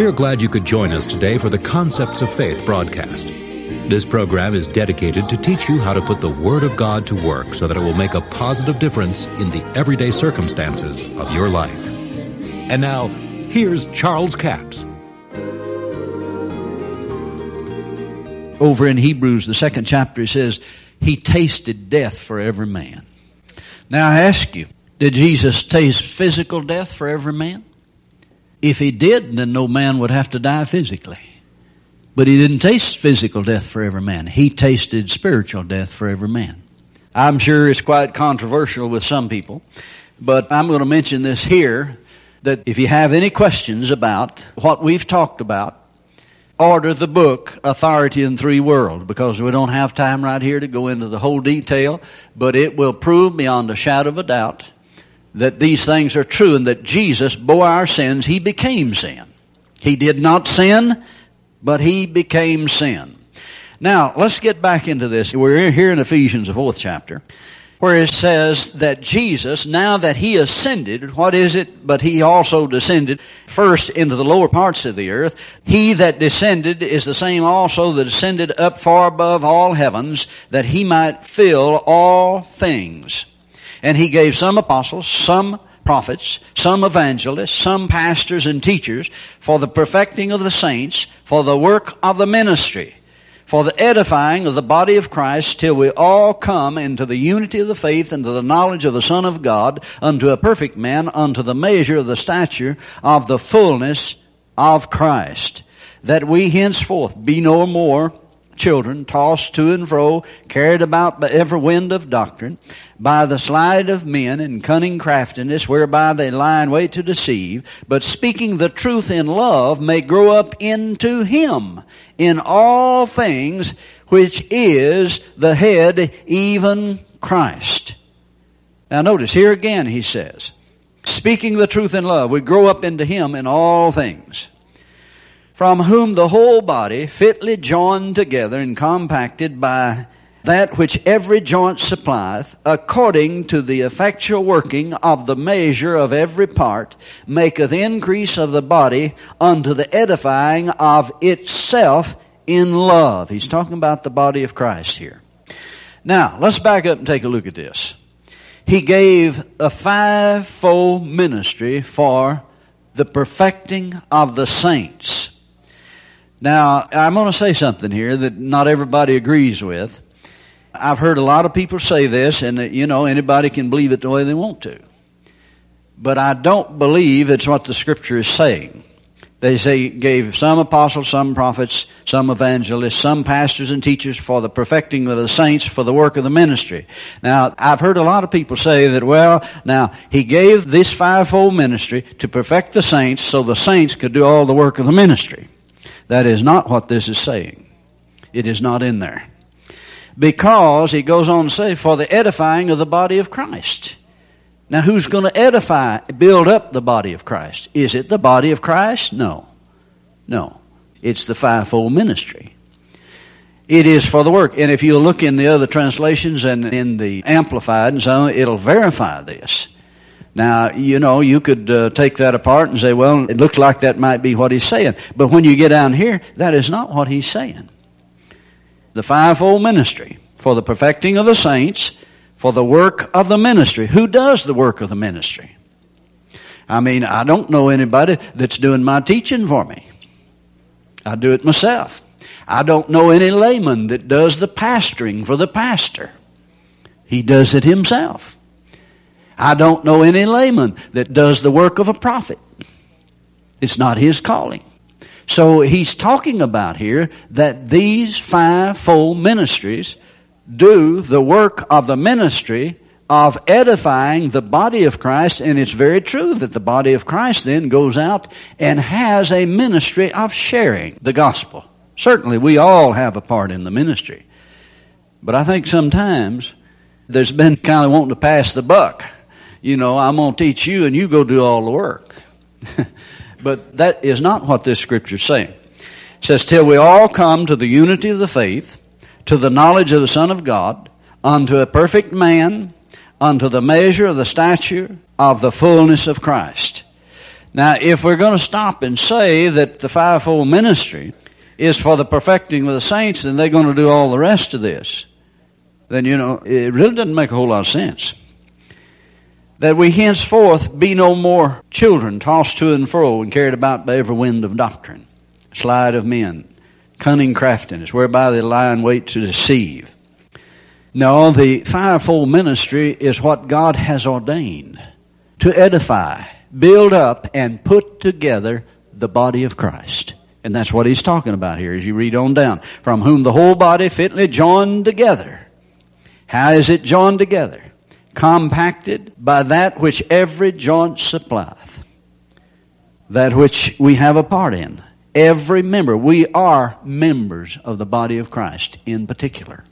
We are glad you could join us today for the Concepts of Faith broadcast. This program is dedicated to teach you how to put the Word of God to work so that it will make a positive difference in the everyday circumstances of your life. And now, here's Charles Capps. Over in Hebrews, the second chapter, it says, He tasted death for every man. Now I ask you, did Jesus taste physical death for every man? If he did, then no man would have to die physically. But he didn't taste physical death for every man. He tasted spiritual death for every man. I'm sure it's quite controversial with some people, but I'm going to mention this here that if you have any questions about what we've talked about, order the book Authority in Three Worlds because we don't have time right here to go into the whole detail, but it will prove beyond a shadow of a doubt that these things are true and that Jesus bore our sins. He became sin. He did not sin, but He became sin. Now, let's get back into this. We're here in Ephesians, the fourth chapter, where it says that Jesus, now that He ascended, what is it? But He also descended first into the lower parts of the earth. He that descended is the same also that ascended up far above all heavens, that He might fill all things. And he gave some apostles, some prophets, some evangelists, some pastors and teachers for the perfecting of the saints, for the work of the ministry, for the edifying of the body of Christ, till we all come into the unity of the faith and to the knowledge of the Son of God, unto a perfect man, unto the measure of the stature of the fullness of Christ, that we henceforth be no more children, tossed to and fro, carried about by every wind of doctrine, by the sleight of men and cunning craftiness, whereby they lie in wait to deceive, but speaking the truth in love may grow up into Him in all things, which is the head, even Christ. Now notice, here again he says, speaking the truth in love, we grow up into Him in all things from whom the whole body, fitly joined together and compacted by that which every joint supplieth, according to the effectual working of the measure of every part, maketh increase of the body unto the edifying of itself in love. He's talking about the body of Christ here. Now, let's back up and take a look at this. He gave a fivefold ministry for the perfecting of the saints. Now, I'm going to say something here that not everybody agrees with. I've heard a lot of people say this, and uh, you know, anybody can believe it the way they want to. But I don't believe it's what the scripture is saying. They say gave some apostles, some prophets, some evangelists, some pastors and teachers for the perfecting of the saints for the work of the ministry. Now, I've heard a lot of people say that, well, now, he gave this fivefold ministry to perfect the saints so the saints could do all the work of the ministry. That is not what this is saying. It is not in there. Because, he goes on to say, for the edifying of the body of Christ. Now, who's going to edify, build up the body of Christ? Is it the body of Christ? No. No. It's the fivefold ministry. It is for the work. And if you look in the other translations and in the Amplified and so on, it'll verify this. Now, you know, you could uh, take that apart and say, well, it looks like that might be what he's saying. But when you get down here, that is not what he's saying. The fivefold ministry for the perfecting of the saints, for the work of the ministry. Who does the work of the ministry? I mean, I don't know anybody that's doing my teaching for me. I do it myself. I don't know any layman that does the pastoring for the pastor. He does it himself. I don't know any layman that does the work of a prophet. It's not his calling. So he's talking about here that these five-fold ministries do the work of the ministry of edifying the body of Christ, and it's very true that the body of Christ then goes out and has a ministry of sharing the gospel. Certainly, we all have a part in the ministry. But I think sometimes there's been kind of wanting to pass the buck you know, I'm going to teach you and you go do all the work. but that is not what this scripture is saying. It says, till we all come to the unity of the faith, to the knowledge of the Son of God, unto a perfect man, unto the measure of the stature of the fullness of Christ. Now, if we're going to stop and say that the fivefold ministry is for the perfecting of the saints, then they're going to do all the rest of this. Then, you know, it really doesn't make a whole lot of sense. That we henceforth be no more children tossed to and fro and carried about by every wind of doctrine, sleight of men, cunning craftiness, whereby they lie in wait to deceive. No, the fivefold ministry is what God has ordained to edify, build up, and put together the body of Christ. And that's what he's talking about here as you read on down. From whom the whole body fitly joined together. How is it joined together? Compacted by that which every joint supplieth. That which we have a part in. Every member. We are members of the body of Christ in particular.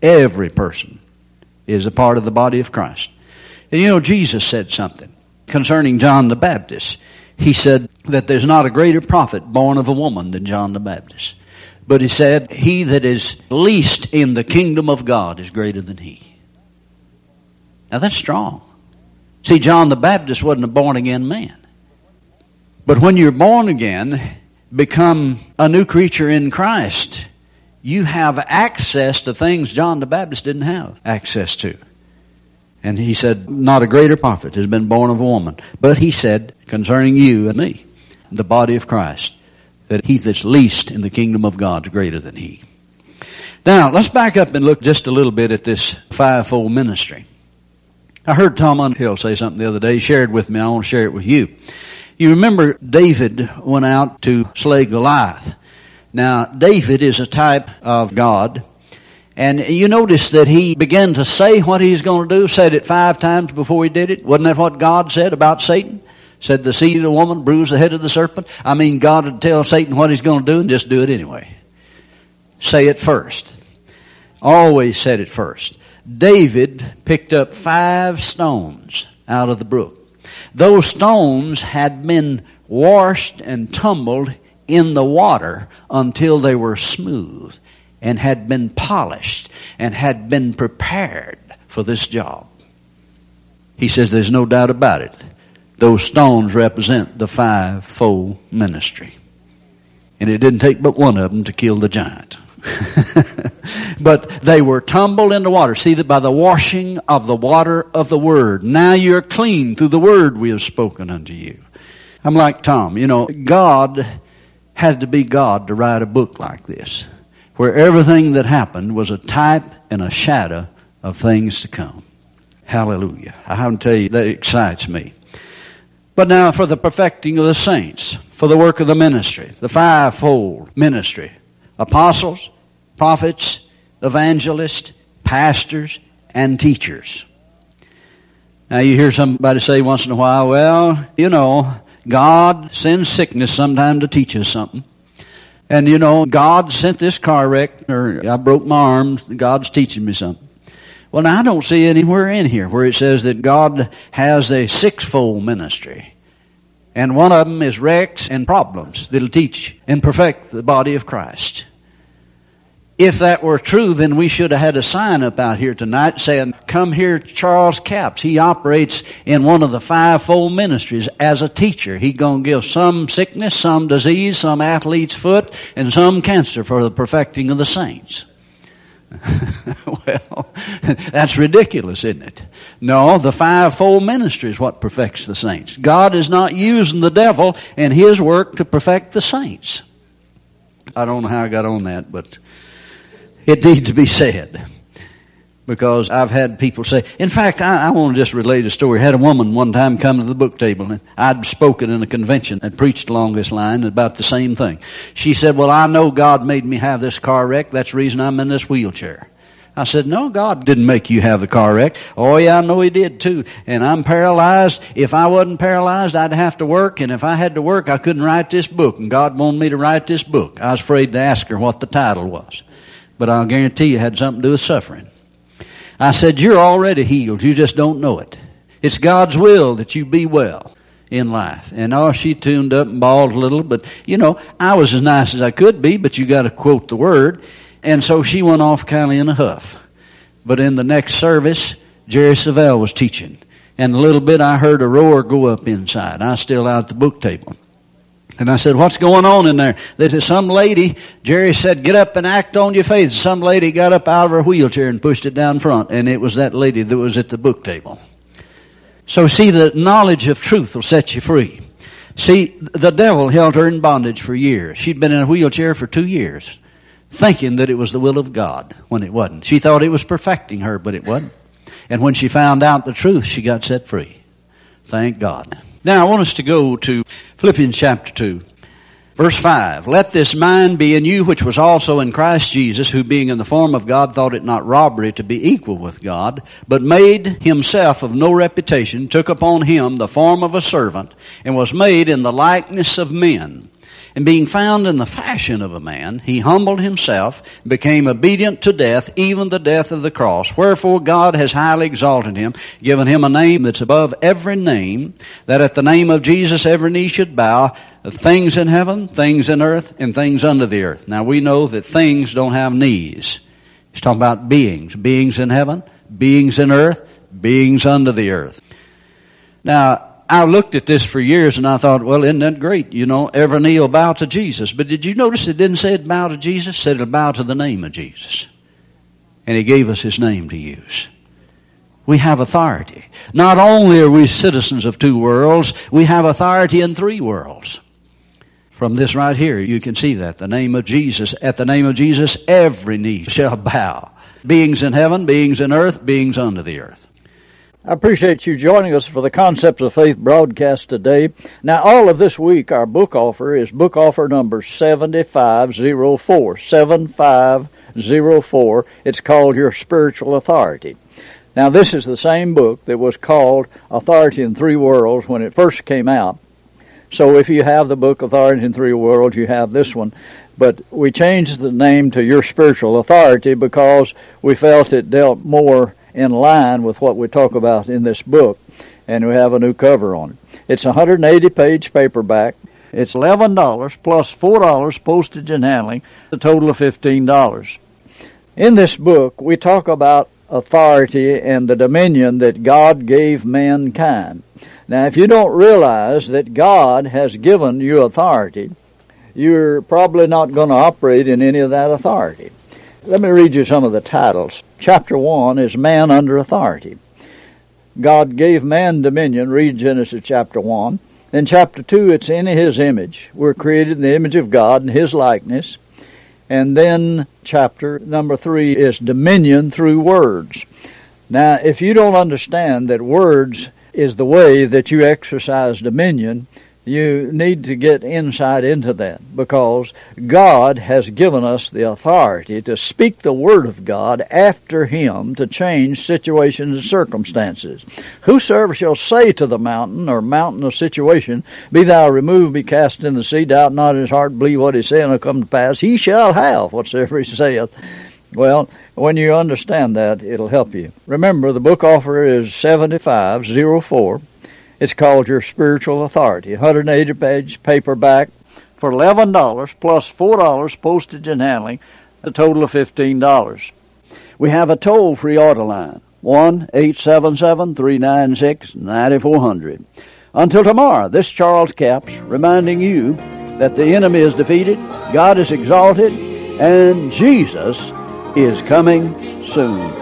Every person is a part of the body of Christ. And you know, Jesus said something concerning John the Baptist. He said that there's not a greater prophet born of a woman than John the Baptist. But he said, He that is least in the kingdom of God is greater than he. Now that's strong. See, John the Baptist wasn't a born again man. But when you're born again, become a new creature in Christ, you have access to things John the Baptist didn't have access to. And he said, Not a greater prophet has been born of a woman. But he said, concerning you and me, the body of Christ, that he that's least in the kingdom of God is greater than he. Now, let's back up and look just a little bit at this fivefold ministry. I heard Tom Unhill say something the other day, shared with me, I want to share it with you. You remember David went out to slay Goliath. Now, David is a type of God. And you notice that he began to say what he's going to do, said it five times before he did it. Wasn't that what God said about Satan? Said the seed of the woman bruise the head of the serpent. I mean, God would tell Satan what he's going to do and just do it anyway. Say it first. Always said it first. David picked up five stones out of the brook. Those stones had been washed and tumbled in the water until they were smooth and had been polished and had been prepared for this job. He says there's no doubt about it. Those stones represent the five-fold ministry. And it didn't take but one of them to kill the giant. but they were tumbled into water. See that by the washing of the water of the word. Now you're clean through the word we have spoken unto you. I'm like Tom. You know, God had to be God to write a book like this, where everything that happened was a type and a shadow of things to come. Hallelujah. I have to tell you, that excites me. But now for the perfecting of the saints, for the work of the ministry, the fivefold ministry apostles, prophets, evangelists, pastors, and teachers. Now you hear somebody say once in a while, well, you know, God sends sickness sometime to teach us something. And you know, God sent this car wreck, or I broke my arm, God's teaching me something. Well, now I don't see anywhere in here where it says that God has a sixfold ministry. And one of them is wrecks and problems that'll teach and perfect the body of Christ. If that were true, then we should have had a sign up out here tonight saying, Come here, Charles Capps. He operates in one of the fivefold ministries as a teacher. He's going to give some sickness, some disease, some athlete's foot, and some cancer for the perfecting of the saints. well, that's ridiculous, isn't it? No, the fivefold ministry is what perfects the saints. God is not using the devil and his work to perfect the saints. I don't know how I got on that, but it needs to be said. Because I've had people say, in fact, I, I want to just relate a story. I had a woman one time come to the book table and I'd spoken in a convention and preached along this line about the same thing. She said, well, I know God made me have this car wreck. That's the reason I'm in this wheelchair. I said, no, God didn't make you have the car wreck. Oh yeah, I know He did too. And I'm paralyzed. If I wasn't paralyzed, I'd have to work. And if I had to work, I couldn't write this book. And God wanted me to write this book. I was afraid to ask her what the title was but I'll guarantee you it had something to do with suffering. I said, You're already healed. You just don't know it. It's God's will that you be well in life. And oh, she tuned up and bawled a little, but you know, I was as nice as I could be, but you got to quote the word. And so she went off kind of in a huff. But in the next service, Jerry Savelle was teaching. And a little bit I heard a roar go up inside. I was still out at the book table. And I said, what's going on in there? They said, some lady, Jerry said, get up and act on your faith. Some lady got up out of her wheelchair and pushed it down front. And it was that lady that was at the book table. So see, the knowledge of truth will set you free. See, the devil held her in bondage for years. She'd been in a wheelchair for two years, thinking that it was the will of God when it wasn't. She thought it was perfecting her, but it wasn't. And when she found out the truth, she got set free. Thank God. Now I want us to go to Philippians chapter 2. Verse 5, Let this mind be in you which was also in Christ Jesus, who being in the form of God thought it not robbery to be equal with God, but made himself of no reputation, took upon him the form of a servant, and was made in the likeness of men. And being found in the fashion of a man, he humbled himself, became obedient to death, even the death of the cross. Wherefore God has highly exalted him, given him a name that's above every name, that at the name of Jesus every knee should bow, things in heaven, things in earth, and things under the earth. Now we know that things don't have knees. He's talking about beings. Beings in heaven, beings in earth, beings under the earth. Now, I looked at this for years and I thought, well, isn't that great? You know, every knee will bow to Jesus. But did you notice it didn't say it bow to Jesus? It said it bow to the name of Jesus. And He gave us His name to use. We have authority. Not only are we citizens of two worlds, we have authority in three worlds. From this right here, you can see that. The name of Jesus, at the name of Jesus, every knee shall bow. Beings in heaven, beings in earth, beings under the earth. I appreciate you joining us for the Concepts of Faith broadcast today. Now, all of this week, our book offer is book offer number 7504. 7504. It's called Your Spiritual Authority. Now, this is the same book that was called Authority in Three Worlds when it first came out. So, if you have the book Authority in Three Worlds, you have this one. But we changed the name to Your Spiritual Authority because we felt it dealt more in line with what we talk about in this book, and we have a new cover on it. It's a 180 page paperback. It's $11 plus $4 postage and handling, a total of $15. In this book, we talk about authority and the dominion that God gave mankind. Now, if you don't realize that God has given you authority, you're probably not going to operate in any of that authority. Let me read you some of the titles. Chapter 1 is Man Under Authority. God gave man dominion. Read Genesis chapter 1. In chapter 2, it's in His image. We're created in the image of God in His likeness. And then chapter number 3 is dominion through words. Now, if you don't understand that words is the way that you exercise dominion, you need to get insight into that because God has given us the authority to speak the Word of God after Him to change situations and circumstances. Whosoever shall say to the mountain or mountain of situation, Be thou removed, be cast in the sea, doubt not in his heart, believe what he saith, and it'll come to pass, he shall have whatsoever he saith. Well, when you understand that, it'll help you. Remember, the book offer is 7504. It's called Your Spiritual Authority. 180 page paperback for $11 plus $4 postage and handling, a total of $15. We have a toll free order line 1 877 396 9400. Until tomorrow, this Charles Capps reminding you that the enemy is defeated, God is exalted, and Jesus is coming soon.